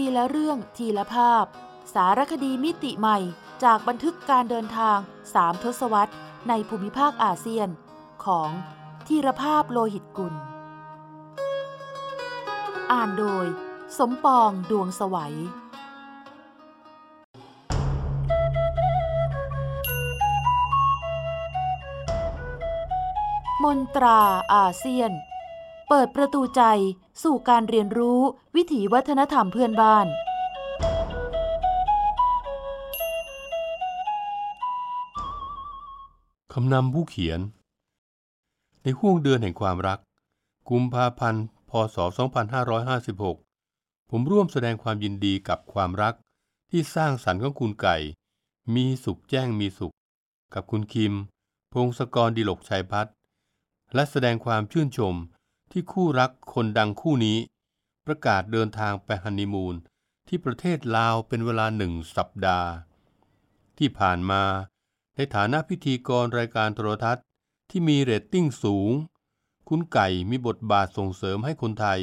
ทีละเรื่องทีละภาพ สารคดีมิติใหม่ จากบันทึกการเดินทางสามทศวรรษ ในภูมิภาคอาเซียน ของธีรภาพโลหิตกุล อ่านโดย สมปองดวงสวัยมนตราอาเซียน เปิดประตูใจ สู่การเรียนรู้วิถีวัฒนธรรมเพื่อนบ้าน คำนำผู้เขียน ในห่วงเดือนแห่งความรัก กุมภาพันธ์ พศ 2556 ผมร่วมแสดงความยินดีกับความรักที่สร้างสรรค์ของคุณไก่ มีสุขแจ้งมีสุข กับคุณคิม พงศกรดิลกชัยพัฒน์และแสดงความชื่นชม ที่คู่รักคนดังคู่นี้ ประกาศเดินทางไปฮันนีมูนที่ประเทศลาวเป็นเวลาหนึ่งสัปดาห์ ที่ผ่านมาในฐานะพิธีกรรายการโทรทัศน์ที่มีเรตติ้งสูง คุณไก่มีบทบาทส่งเสริมให้คนไทย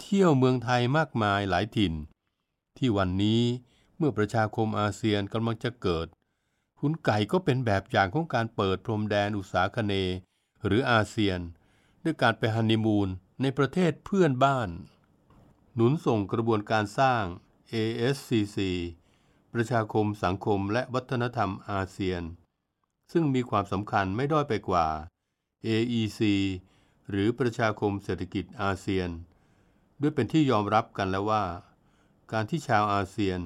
เที่ยวเมืองไทยมากมายหลายถิ่น ที่วันนี้เมื่อประชาคมอาเซียนกำลังจะเกิด คุณไก่ก็เป็นแบบอย่างของการเปิดพรมแดนอุตสาคเน หรืออาเซียน ด้วยการไปฮันนีมูนในประเทศเพื่อนบ้าน หนุนส่งกระบวนการสร้าง ASCC ประชาคมสังคมและวัฒนธรรมอาเซียน ซึ่งมีความสำคัญไม่ด้อยไปกว่า AEC หรือประชาคมเศรษฐกิจอาเซียน ด้วยเป็นที่ยอมรับกันแล้วว่า การที่ชาวอาเซียน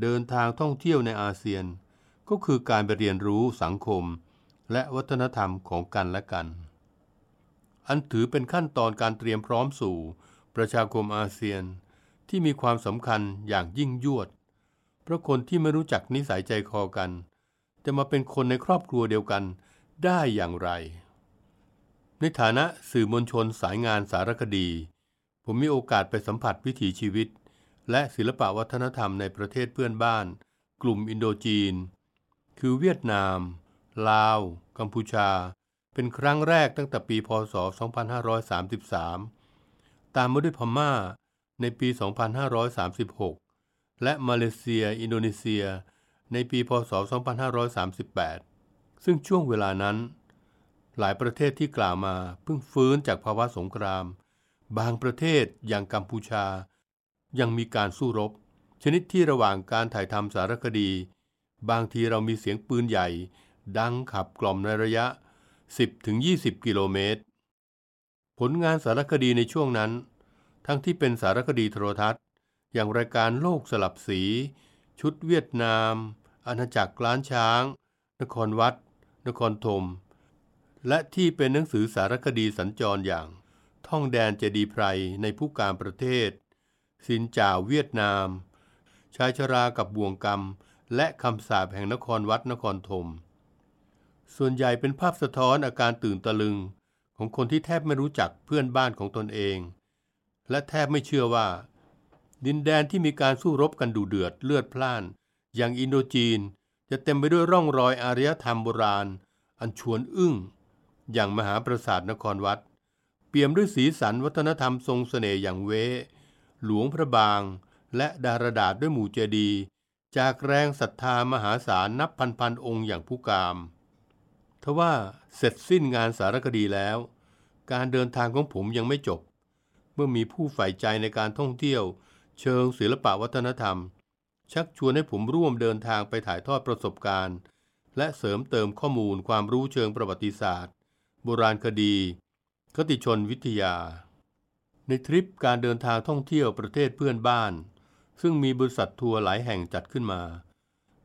เดินทางท่องเที่ยวในอาเซียน ก็คือการไปเรียนรู้สังคม และวัฒนธรรมของกันและกัน อันถือเป็นขั้นตอนการเตรียมพร้อมสู่ ประชาคมอาเซียนที่มีความสำคัญอย่างยิ่งยวด เพราะคนที่ไม่รู้จักนิสัยใจคอกัน จะมาเป็นคนในครอบครัวเดียวกันได้อย่างไร ในฐานะสื่อมวลชนสายงานสารคดี ผมมีโอกาสไปสัมผัสวิถีชีวิต และศิลปวัฒนธรรมในประเทศเพื่อนบ้าน กลุ่มอินโดจีน คือเวียดนาม ลาว กัมพูชา เป็นครั้งแรกตั้งแต่ปีพศ 2533 ตามมาด้วยพม่าในปี 2536 และมาเลเซีย อินโดนีเซีย ในปีพศ 2538 ซึ่งช่วงเวลานั้น หลายประเทศที่กล่าวมาเพิ่งฟื้นจากภาวะสงคราม บางประเทศอย่างกัมพูชา ยังมีการสู้รบ ชนิดที่ระหว่างการถ่ายทำสารคดี บางทีเรามีเสียงปืนใหญ่ ดังขับกล่อมในระยะ 10-20 กิโลเมตร ผลงานสารคดีในช่วงนั้น ทั้งที่เป็นสารคดีโทรทัศน์ อย่างรายการโลกสลับสี ชุดเวียดนาม อาณาจักรล้านช้าง นครวัด นครธม และที่เป็นหนังสือสารคดีสัญจรอย่าง ท่องแดนเจดีไพรในผู้การประเทศ สินจ่าวเวียดนาม ชายชรากับบ่วงกรรม และคำสาปแห่งนครวัดนครธม ส่วนใหญ่เป็นภาพสะท้อนอาการตื่นตะลึง ของคนที่แทบไม่รู้จักเพื่อนบ้านของตนเอง และแทบไม่เชื่อว่า ดินแดนที่มีการสู้รบกันดูเดือดเลือดพล่าน อย่างอินโดจีนจะเต็มไปด้วยร่องรอยอารยธรรมโบราณ อันชวนอึ้ง อย่างมหาปราสาทนครวัด เปี่ยมด้วยสีสันวัฒนธรรมทรงเสน่ห์อย่างเว หลวงพระบาง และดารดาษด้วยหมู่เจดียจากแรงศรัทธามหาศาลนับพันพันองค์อย่างผู้กาม ทว่าเสร็จสิ้นงานสารคดีแล้ว การเดินทางของผมยังไม่จบ เมื่อมีผู้ใฝ่ใจในการท่องเที่ยว เชิงศิลปวัฒนธรรม ชักชวนให้ผมร่วมเดินทางไปถ่ายทอดประสบการณ์ และเสริมเติมข้อมูลความรู้เชิงประวัติศาสตร์ โบราณคดี คติชนวิทยา ในทริปการเดินทางท่องเที่ยวประเทศเพื่อนบ้าน ซึ่งมีบริษัททัวร์หลายแห่งจัดขึ้นมา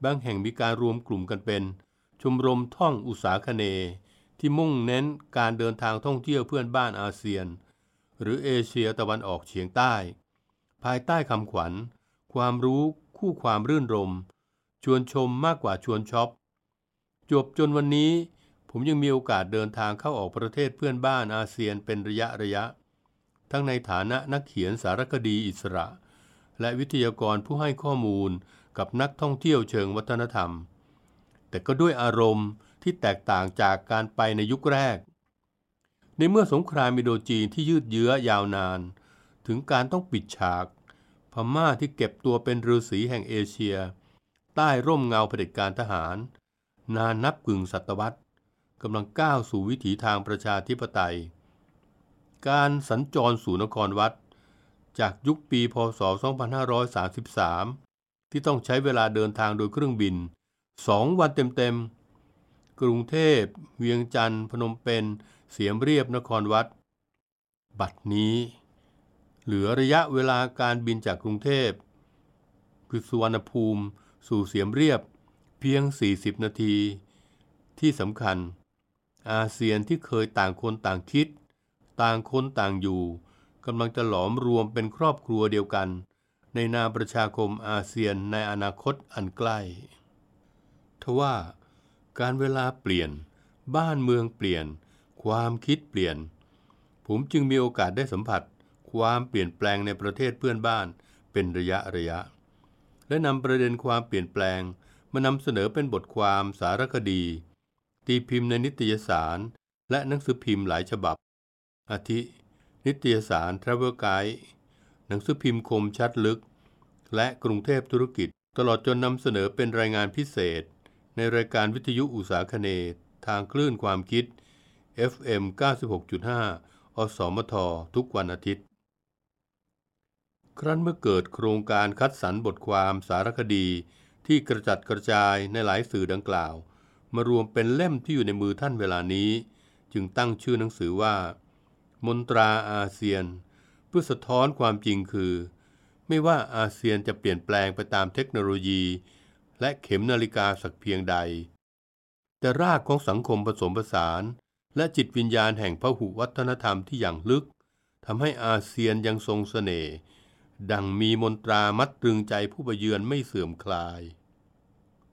บางแห่งมีการรวมกลุ่มกันเป็น ชมรมท่องอุตสาคเน ที่มุ่งเน้นการเดินทางท่องเที่ยวเพื่อนบ้านอาเซียน หรือเอเชียตะวันออกเฉียงใต้ ภายใต้คำขวัญ ความรู้คู่ความรื่นรม ชวนชมมากกว่าชวนช็อป จบจนวันนี้ ผมยังมีโอกาสเดินทางเข้าออกประเทศเพื่อนบ้านอาเซียนเป็นระยะระยะ ทั้งในฐานะนักเขียนสารคดีอิสระ และวิทยากรผู้ให้ข้อมูลกับนักท่องเที่ยวเชิงวัฒนธรรม แต่ก็ด้วยอารมณ์ที่แตกต่างจากการไปในยุคแรก ในเมื่อสงครามมิโดจีนที่ยืดเยื้อยาวนาน ถึงการต้องปิดฉาก พม่าที่เก็บตัวเป็นฤาษีแห่งเอเชีย ใต้ร่มเงาเผด็จการทหาร นานนับกึ่งศตวรรษกำลังก้าวสู่วิถีทางประชาธิปไตย การสัญจรสู่นครวัด จากยุคปีพศ 2533 ที่ต้องใช้เวลาเดินทางโดยเครื่องบิน สองวันเต็มๆ กรุงเทพ เวียงจันทร์ พนมเปญ เสียมเรียบนครวัด บัดนี้ เหลือระยะเวลาการบินจากกรุงเทพคือสุวรรณภูมิสู่เสียมเรียบเพียง 40 นาที ที่สำคัญ อาเซียนที่เคยต่างคนต่างคิด ต่างคนต่างอยู่กำลังจะหลอมรวมเป็นครอบครัวเดียวกัน ในนามประชาคมอาเซียนในอนาคตอันใกล้ ทว่า การเวลาเปลี่ยน บ้านเมืองเปลี่ยน ความคิดเปลี่ยน ผมจึงมีโอกาสได้สัมผัส ความเปลี่ยนแปลงในประเทศเพื่อนบ้านเป็นระยะระยะ และนำประเด็นความเปลี่ยนแปลง มานำเสนอเป็นบทความสารคดี ตีพิมพ์ในนิตยสาร และหนังสือพิมพ์หลายฉบับ อาทิ นิตยสาร Travel Guide หนังสือพิมพ์คมชัดลึก และกรุงเทพธุรกิจ ตลอดจนนำเสนอเป็นรายงานพิเศษ ในรายการวิทยุอุตสาคเนทางคลื่นความคิด FM 96.5 อสมท ทุกวันอาทิตย์ ครั้นเมื่อเกิดโครงการคัดสรรบทความสารคดีที่กระจัดกระจายในหลายสื่อดังกล่าว มารวมเป็นเล่มที่อยู่ในมือท่านเวลานี้ จึงตั้งชื่อหนังสือว่า มนตราอาเซียน เพื่อสะท้อนความจริงคือ ไม่ว่าอาเซียนจะเปลี่ยนแปลงไปตามเทคโนโลยี และเข็มนาฬิกาสักเพียงใด แต่รากของสังคมผสมผสานและจิตวิญญาณแห่งพหุวัฒนธรรมที่อย่างลึกทำให้อาเซียนยังทรงเสน่ห์ดังมีมนตรามัดตรึงใจผู้ไปเยือนไม่เสื่อมคลาย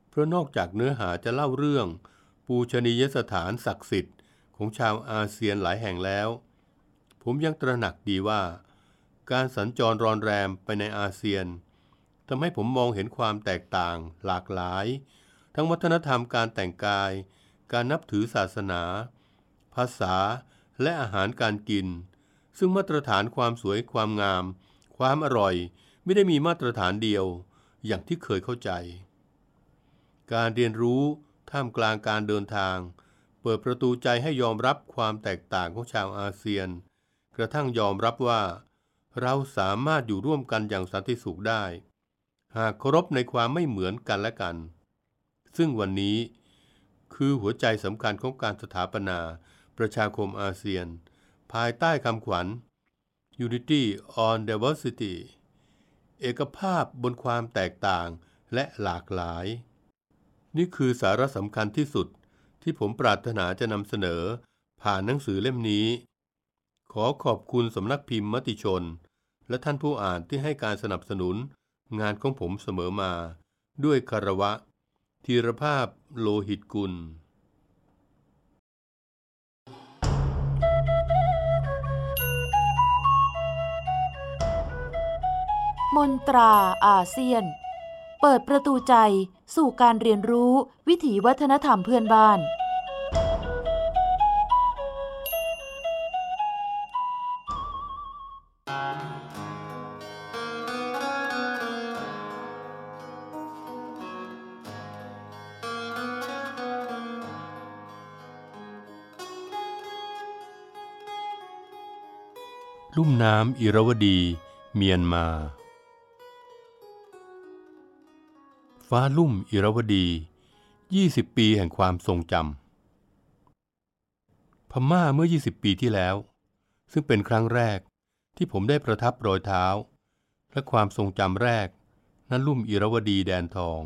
เพราะนอกจากเนื้อหาจะเล่าเรื่อง ปูชนียสถานศักดิ์สิทธิ์ของชาวอาเซียนหลายแห่งแล้ว ผมยังตระหนักดีว่า การสัญจรรอนแรมไปในอาเซียน ทำให้ผมมองเห็นความแตกต่างหลากหลาย ทั้งวัฒนธรรมการแต่งกาย การนับถือศาสนา ภาษา และอาหารการกิน ซึ่งมาตรฐานความสวยความงาม ความอร่อยไม่ได้มีมาตรฐานเดียว อย่างที่เคยเข้าใจ การเรียนรู้ท่ามกลางการเดินทาง เปิดประตูใจให้ยอมรับความแตกต่างของชาวอาเซียน กระทั่งยอมรับว่า เราสามารถอยู่ร่วมกันอย่างสันติสุขได้ หากเคารพในความไม่เหมือนกันและกัน ซึ่งวันนี้คือหัวใจสำคัญของการสถาปนา ประชาคมอาเซียน ภายใต้คำขวัญ Unity on Diversity เอกภาพบนความแตกต่างและหลากหลาย นี่คือสาระสำคัญที่สุดที่ผมปรารถนาจะนำเสนอ ผ่านหนังสือเล่มนี้ ขอขอบคุณสำนักพิมพ์มติชน และท่านผู้อ่านที่ให้การสนับสนุน งานของผมเสมอมาด้วยคารวะ ธีรภาพโลหิตกุลมนตราอาเซียน เปิดประตูใจสู่การเรียนรู้วิถีวัฒนธรรมเพื่อนบ้าน ลุ่มน้ำอิรวดี เมียนมา ฟ้าลุ่มอิรวดี 20 ปีแห่งความทรงจำ พม่าเมื่อ 20 ปีที่แล้ว ซึ่งเป็นครั้งแรกที่ผมได้ประทับรอยเท้า และความทรงจำแรกนั้นลุ่มอิรวดีแดนทอง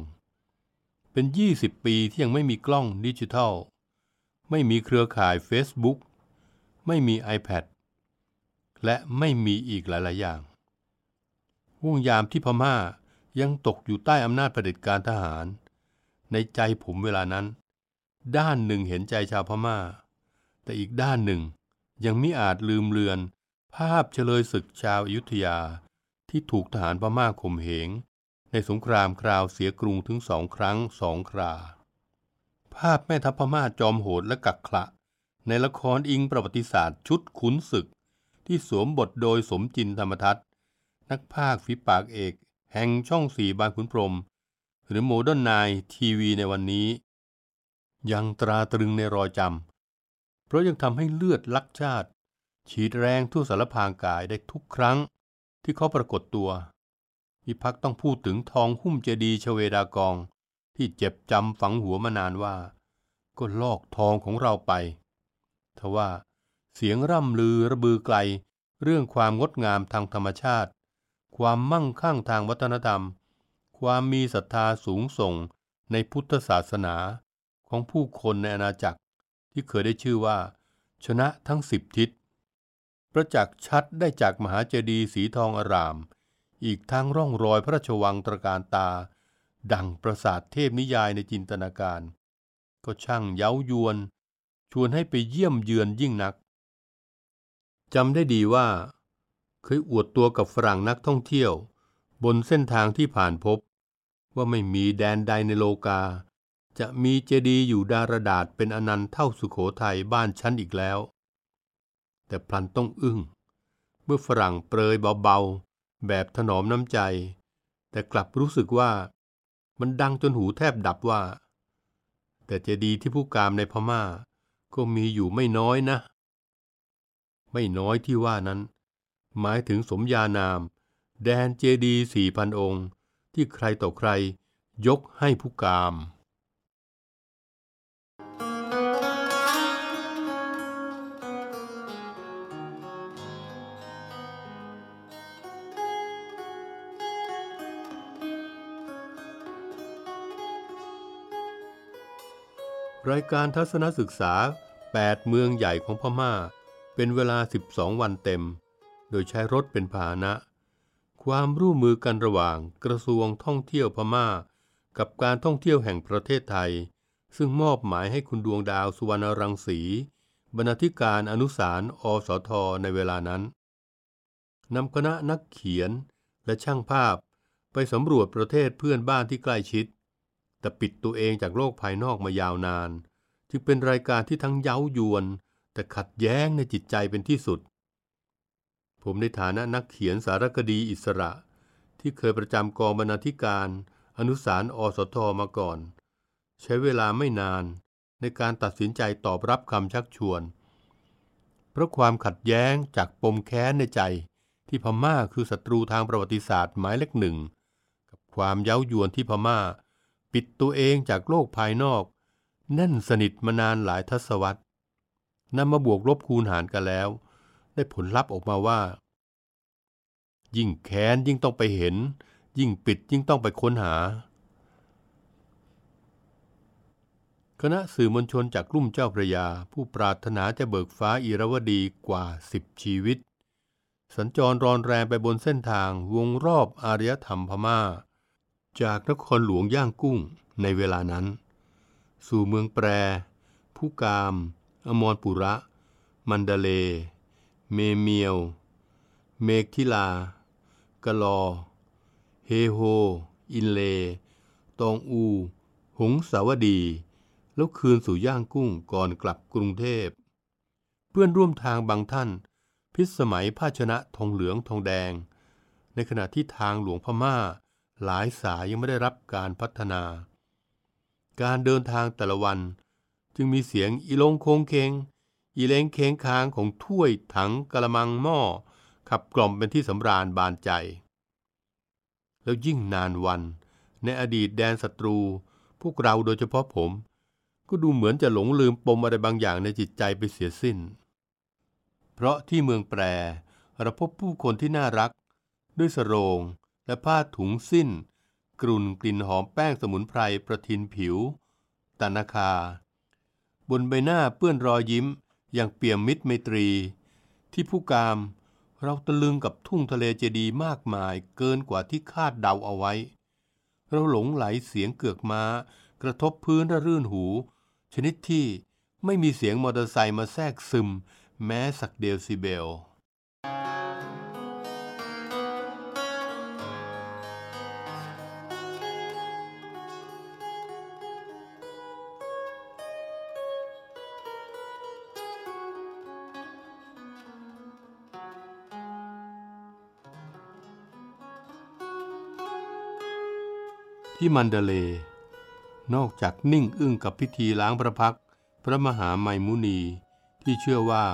เป็น 20 ปีที่ยังไม่มีกล้องดิจิทัล ไม่มีเครือข่าย Facebook ไม่มี iPad และไม่มีอีกหลาย ๆ อย่างห่วงยามที่พม่ายังตกอยู่ใต้อำนาจเผด็จการทหาร ในใจผมเวลานั้น ด้านหนึ่งเห็นใจชาวพม่า แต่อีกด้านหนึ่งยังมิอาจลืมเลือน ภาพเฉลยศึกชาวอยุธยาที่ถูกทหารพม่าข่มเหง ในสงครามคราวเสียกรุงถึงสองครั้งสองครา ภาพแม่ทัพพม่าจอมโหดและกักขฬะในละครอิงประวัติศาสตร์ชุดขุนศึก ที่สวมบทโดยสมจินต์ ธรรมทัตนักพากย์ฝีปากเอก แห่งช่องสี่บางขุนพรหม หรือโมเดิร์นไนน์ทีวีในวันนี้ ยังตราตรึงในรอยจำเพราะยังทำให้เลือดรักชาติ ฉีดแรงทั่วสรรพางค์กายได้ทุกครั้งที่เขาปรากฏตัวอีพักต้องพูดถึงทองหุ้มเจดีย์ชเวดากอง ที่เจ็บจำฝังหัวมานานว่า ก็ลอกทองของเราไปทว่า เสียงร่ำลือระบือไกล เรื่องความงดงามทางธรรมชาติ ความมั่งคั่งทางวัฒนธรรม ความมีศรัทธาสูงส่งในพุทธศาสนาของผู้คนในอาณาจักรที่เคยได้ชื่อว่า ชนะทั้งสิบทิศประจักษ์ชัดได้จากมหาเจดีย์สีทองอาราม อีกทั้งร่องรอยพระราชวังตระการตา ดังประสาทเทพนิยายในจินตนาการ ก็ช่างเย้ายวน ชวนให้ไปเยี่ยมเยือนยิ่งนัก จำได้ดีว่า เคยอวดตัวกับฝรั่งนักท่องเที่ยว บนเส้นทางที่ผ่านพบ ว่าไม่มีแดนใดในโลกา จะมีเจดีย์อยู่ดารดาษเป็นอนันต์เท่าสุโขทัยบ้านชั้นอีกแล้ว แต่พลันต้องอึ้ง เมื่อฝรั่งเปรยเบาๆ แบบถนอมน้ำใจ แต่กลับรู้สึกว่า มันดังจนหูแทบดับว่า แต่เจดีย์ที่ผู้กามในพม่าก็มีอยู่ไม่น้อยนะ ไม่น้อยที่ว่านั้น หมายถึงสมญานาม แดนเจดีสี่พันองค์ ที่ใครต่อใครยกให้ผู้กาม รายการทัศนศึกษา 8 เมืองใหญ่ของพม่า เป็นเวลา 12 วันเต็ม โดยใช้รถเป็นพาหนะ ความร่วมมือกันระหว่างกระทรวงท่องเที่ยวพม่า กับการท่องเที่ยวแห่งประเทศไทย ซึ่งมอบหมายให้คุณดวงดาวสุวรรณรังสีบรรณาธิการอนุสารอสทในเวลานั้นนำคณะนักเขียนและช่างภาพไปสำรวจประเทศเพื่อนบ้านที่ใกล้ชิด แต่ปิดตัวเองจากโลกภายนอกมายาวนาน จึงเป็นรายการที่ทั้งเย้ายวน แต่ขัดแย้งในจิตใจเป็นที่สุด ผมในฐานะนักเขียนสารคดีอิสระ ที่เคยประจำกองบรรณาธิการ อนุสารอสทมาก่อน ใช้เวลาไม่นานในการตัดสินใจตอบรับคำชักชวน เพราะความขัดแย้งจากปมแค้นในใจที่พม่าคือศัตรูทางประวัติศาสตร์หมายเลขหนึ่ง กับความเย้ายวนที่พม่า ปิดตัวเองจากโลกภายนอก แน่นสนิทมานานหลายทศวรรษ นำมาบวกลบคูณหารกันแล้ว ได้ผลลัพธ์ออกมาว่า ยิ่งแค้นยิ่งต้องไปเห็น ยิ่งปิดยิ่งต้องไปค้นหา คณะสื่อมวลชนจากกลุ่มเจ้าพระยา ผู้ปรารถนาจะเบิกฟ้าอิรวดีกว่าสิบชีวิต สัญจรรอนแรมไปบนเส้นทางวงรอบอารยธรรมพม่า จากนครหลวงย่างกุ้งในเวลานั้น สู่เมืองแปร พุกาม อมรปุระ มันดาเล เมเมียว เมกทิลา กะลอ เฮโฮ อินเล ตองอู หงสาวดี แล้วคืนสู่ย่างกุ้งก่อนกลับกรุงเทพ เพื่อนร่วมทางบางท่าน พิสมัยภาชนะทองเหลืองทองแดง ในขณะที่ทางหลวงพม่า หลายสายยังไม่ได้รับการพัฒนา การเดินทางแต่ละวัน จึงมีเสียงอีลงโคงเคงอีเลงเคงค้างของถ้วยถังกระมังหม้อขับกล่อมเป็นที่สำราญบานใจ แล้วยิ่งนานวัน ในอดีตแดนศัตรู พวกเราโดยเฉพาะผม ก็ดูเหมือนจะหลงลืมปมอะไรบางอย่างในจิตใจไปเสียสิ้น เพราะที่เมืองแปรเราพบผู้คนที่น่ารัก ด้วยสโรงและผ้าถุงสิ้น กลุ่นกลิ่นหอมแป้งสมุนไพรประทินผิวตานาคา บนใบหน้าเปื้อนรอยยิ้ม อย่างเปี่ยมมิตรไมตรี ที่ผู้กามเราตะลึงกับทุ่งทะเลเจดีย์มากมายเกินกว่าที่คาดเดาเอาไว้ เราหลงไหลเสียงเกือกม้า กระทบพื้นระรื่นหู ชนิดที่ไม่มีเสียงมอเตอร์ไซค์มาแทรกซึม แม้สักเดซิเบล ที่มันเดเล นอกจากนิ่งอึ้งกับพิธีล้างพระพักพระมหาไมมุนีที่เชื่อว่า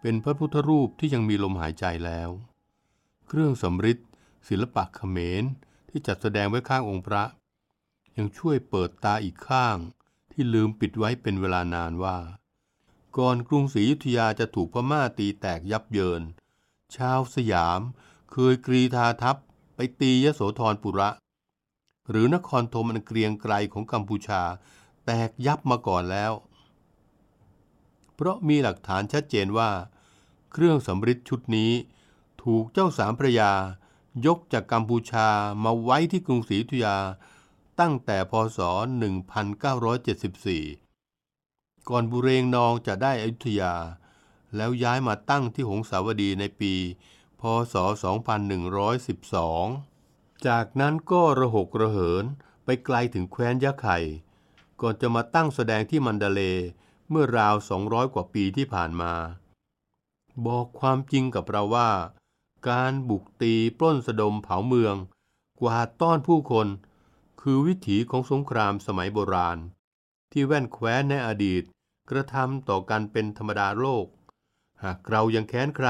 เป็นพระพุทธรูปที่ยังมีลมหายใจแล้ว เครื่องสำริดศิลปะเขมรที่จัดแสดงไว้ข้างองค์พระ ยังช่วยเปิดตาอีกข้างที่ลืมปิดไว้เป็นเวลานานว่า ก่อนกรุงศรีอยุธยาจะถูกพม่าตีแตกยับเยิน ชาวสยามเคยกรีธาทัพไปตียโสธรปุระ หรือนครธมอันเกรียงไกรของกัมพูชา แตกยับมาก่อนแล้ว เพราะมีหลักฐานชัดเจนว่า เครื่องสำริดชุดนี้ ถูกเจ้าสามพระยา ยกจากกัมพูชามาไว้ที่กรุงศรีอยุธยา ตั้งแต่พศ 1974 ก่อนบุเรงนองจะได้อยุธยา แล้วย้ายมาตั้งที่หงสาวดีในปี พศ 2112 จากนั้นก็ระหกระเหินไปไกลถึงแคว้นยะไข่ก่อนจะมาตั้งแสดงที่มันดาเลเมื่อราว 200 กว่าปีที่ผ่านมา บอกความจริงกับเราว่า การบุกตีปล้นสะดมเผาเมือง กวาดต้อนผู้คน คือวิถีของสงครามสมัยโบราณ ที่แว่นแคว้นในอดีต กระทำต่อกันเป็นธรรมดาโลก หากเรายังแค้นใคร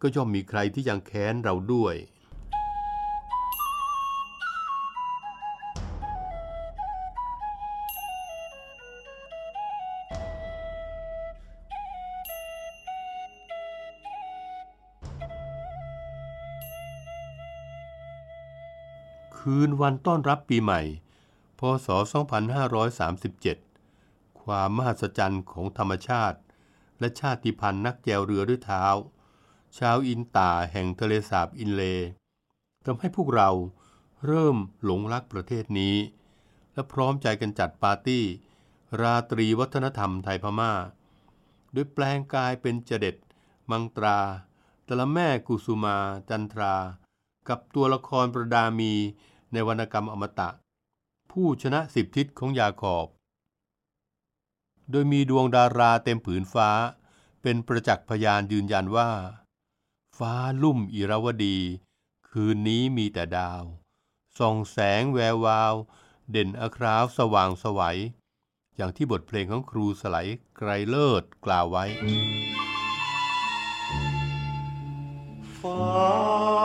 ก็ย่อมมีใครที่ยังแค้นเราด้วย คืนวันต้อนรับปีใหม่ พศ 2537 ความมหัศจรรย์ของธรรมชาติ และชาติพันธุ์นักแจวเรือด้วยเท้า ชาวอินตาแห่งทะเลสาบอินเลทำให้พวกเราเริ่มหลงรักประเทศนี้ และพร้อมใจกันจัดปาร์ตี้ ราตรีวัฒนธรรมไทยพมา่า โดยแปลงกายเป็นเจเด็ด มังตราตะละแม่กุสุมาจันทรา กับตัวละครประดามี ในวรรณกรรมอมตะ ผู้ชนะสิบทิศของยาขอบ โดยมีดวงดาราเต็มผืนฟ้า เป็นประจักษ์พยานยืนยันว่า ฟ้าลุ่มอิราวดี คืนนี้มีแต่ดาว ส่องแสงแวววาว เด่นอคราวสว่างสวัย อย่างที่บทเพลงของครูสไลไกรเลิศกล่าวไว้ ฟ้า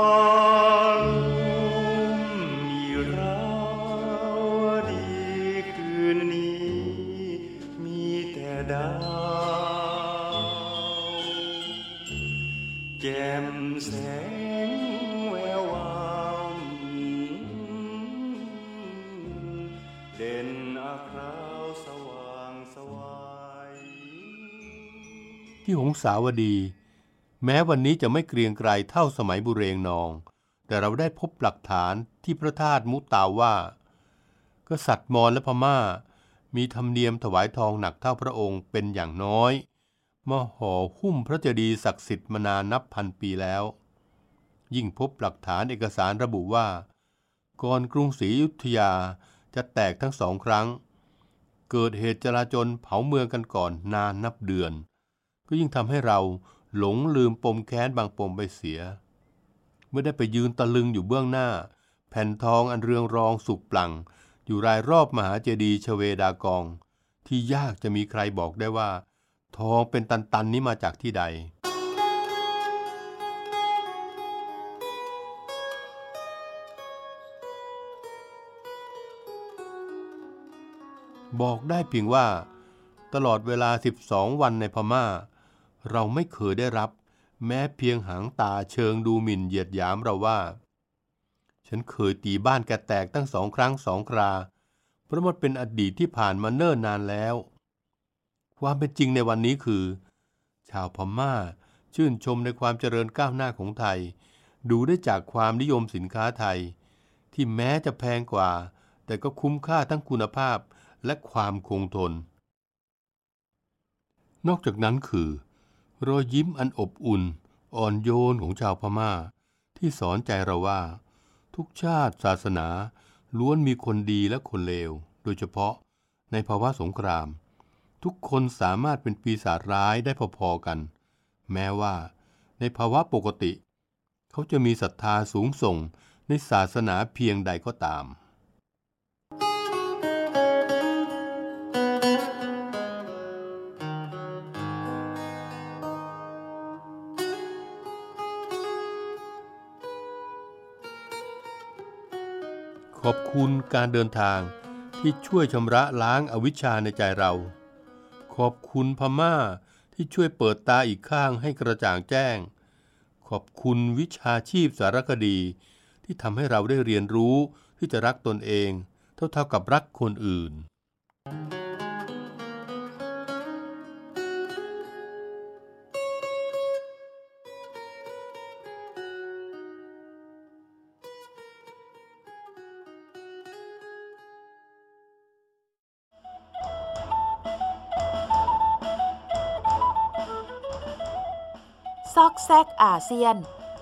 สาวดี แม้วันนี้จะไม่เกรียงไกรเท่าสมัยบุเรงนอง แต่เราได้พบหลักฐานที่พระธาตุมุตาว่า กษัตริย์มอญและพม่า มีธรรมเนียมถวายทองหนักเท่าพระองค์เป็นอย่างน้อยมาห่อหุ้มพระเจดีย์ศักดิ์สิทธิ์มานานนับพันปีแล้ว ยิ่งพบหลักฐานเอกสารระบุว่า ก่อนกรุงศรีอยุธยาจะแตกทั้งสองครั้ง เกิดเหตุจลาจลเผาเมืองกันก่อนนานนับเดือน ก็ยิ่งทำให้เราหลงลืมปมแค้นบางปมไปเสีย เมื่อได้ไปยืนตะลึงอยู่เบื้องหน้า แผ่นทองอันเรืองรองสุกปลั่งอยู่รายรอบมหาเจดีย์ชเวดากอง ที่ยากจะมีใครบอกได้ว่า ทองเป็นตันๆนี้มาจากที่ใดบอกได้เพียงว่า ตลอดเวลา 12 วันในพม่า เราไม่เคยได้รับ แม้เพียงหางตาเชิงดูหมิ่นเหยียดหยามเราว่า ฉันเคยตีบ้านแกแตกตั้งสองครั้งสองครา เพราะมันเป็นอดีตที่ผ่านมาเนิ่นนานแล้ว ความเป็นจริงในวันนี้คือ ชาวพม่าชื่นชมในความเจริญก้าวหน้าของไทย ดูได้จากความนิยมสินค้าไทย ที่แม้จะแพงกว่า แต่ก็คุ้มค่าทั้งคุณภาพและความคงทน นอกจากนั้นคือ รอยยิ้มอันอบอุ่น อ่อนโยนของชาวพม่า ที่สอนใจเราว่า ทุกชาติศาสนาล้วนมีคนดีและคนเลว โดยเฉพาะในภาวะสงคราม ทุกคนสามารถเป็นปีศาจร้ายได้พอๆกัน แม้ว่า ในภาวะปกติ เขาจะมีศรัทธาสูงส่งในศาสนาเพียงใดก็ตาม ขอบคุณการเดินทางที่ช่วยชำระล้างอวิชชาในใจเรา ขอบคุณพม่าที่ช่วยเปิดตาอีกข้างให้กระจ่างแจ้ง ขอบคุณวิชาชีพสารคดี ที่ทำให้เราได้เรียนรู้ที่จะรักตนเอง เท่าๆกับรักคนอื่น อาเซียน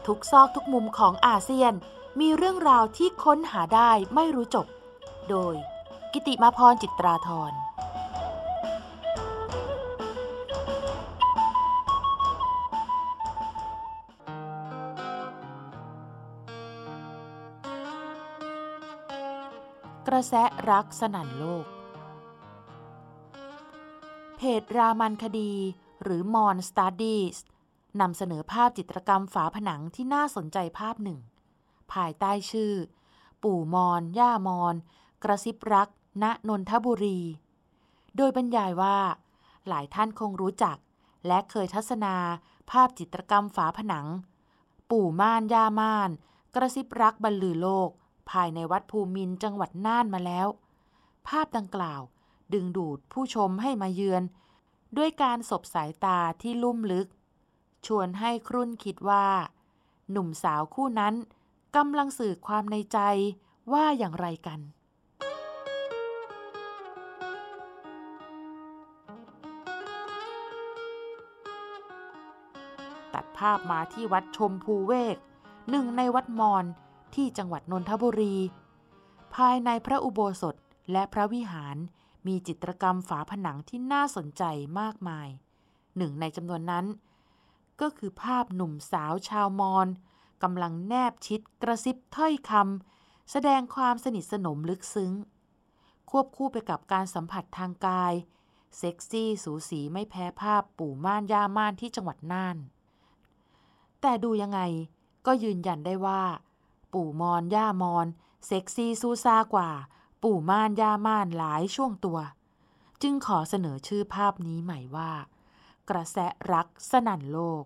ทุกซอกทุกมุมของอาเซียน มีเรื่องราวที่ค้นหาได้ไม่รู้จบ โดย กิติมาพรจิตราธรกระแสรักสนั่นโลก เพจรามันคดี หรือมอนสต u d ดี้ นำเสนอภาพจิตรกรรมฝาผนังที่น่าสนใจภาพหนึ่ง ภายใต้ชื่อ ปู่มอนย่ามอนกระซิบรัก ณนนทบุรี โดยบรรยายว่า หลายท่านคงรู้จัก และเคยทัศนาภาพจิตรกรรมฝาผนัง ปู่ม่านย่าม่าน กระซิบรักบรรลือโลก ภายในวัดภูมินจังหวัดน่านมาแล้ว ภาพดังกล่าว ดึงดูดผู้ชมให้มาเยือน ด้วยการสบสายตาที่ลุ่มลึก ชวนให้ครุ่นคิดว่า หนุ่มสาวคู่นั้นกำลังสื่อความในใจว่าอย่างไรกัน ตัดภาพมาที่วัดชมพูเวก หนึ่งในวัดมอญที่จังหวัดนนทบุรี ภายในพระอุโบสถและพระวิหารมีจิตรกรรมฝาผนังที่น่าสนใจมากมาย หนึ่งในจำนวนนั้น ก็คือภาพหนุ่มสาวชาวมอญกำลังแนบชิดกระซิบถ้อยคำแสดงความสนิทสนมลึกซึ้ง ควบคู่ไปกับการสัมผัสทางกาย เซ็กซี่สูสีไม่แพ้ภาพปู่ม่านย่าม่านที่จังหวัดน่าน แต่ดูยังไงก็ยืนยันได้ว่า ปู่มอนย่ามอน เซ็กซี่ซูซากว่า ปู่ม่านย่าม่านหลายช่วงตัว จึงขอเสนอชื่อภาพนี้ใหม่ว่า กระแสรักสนั่นโลก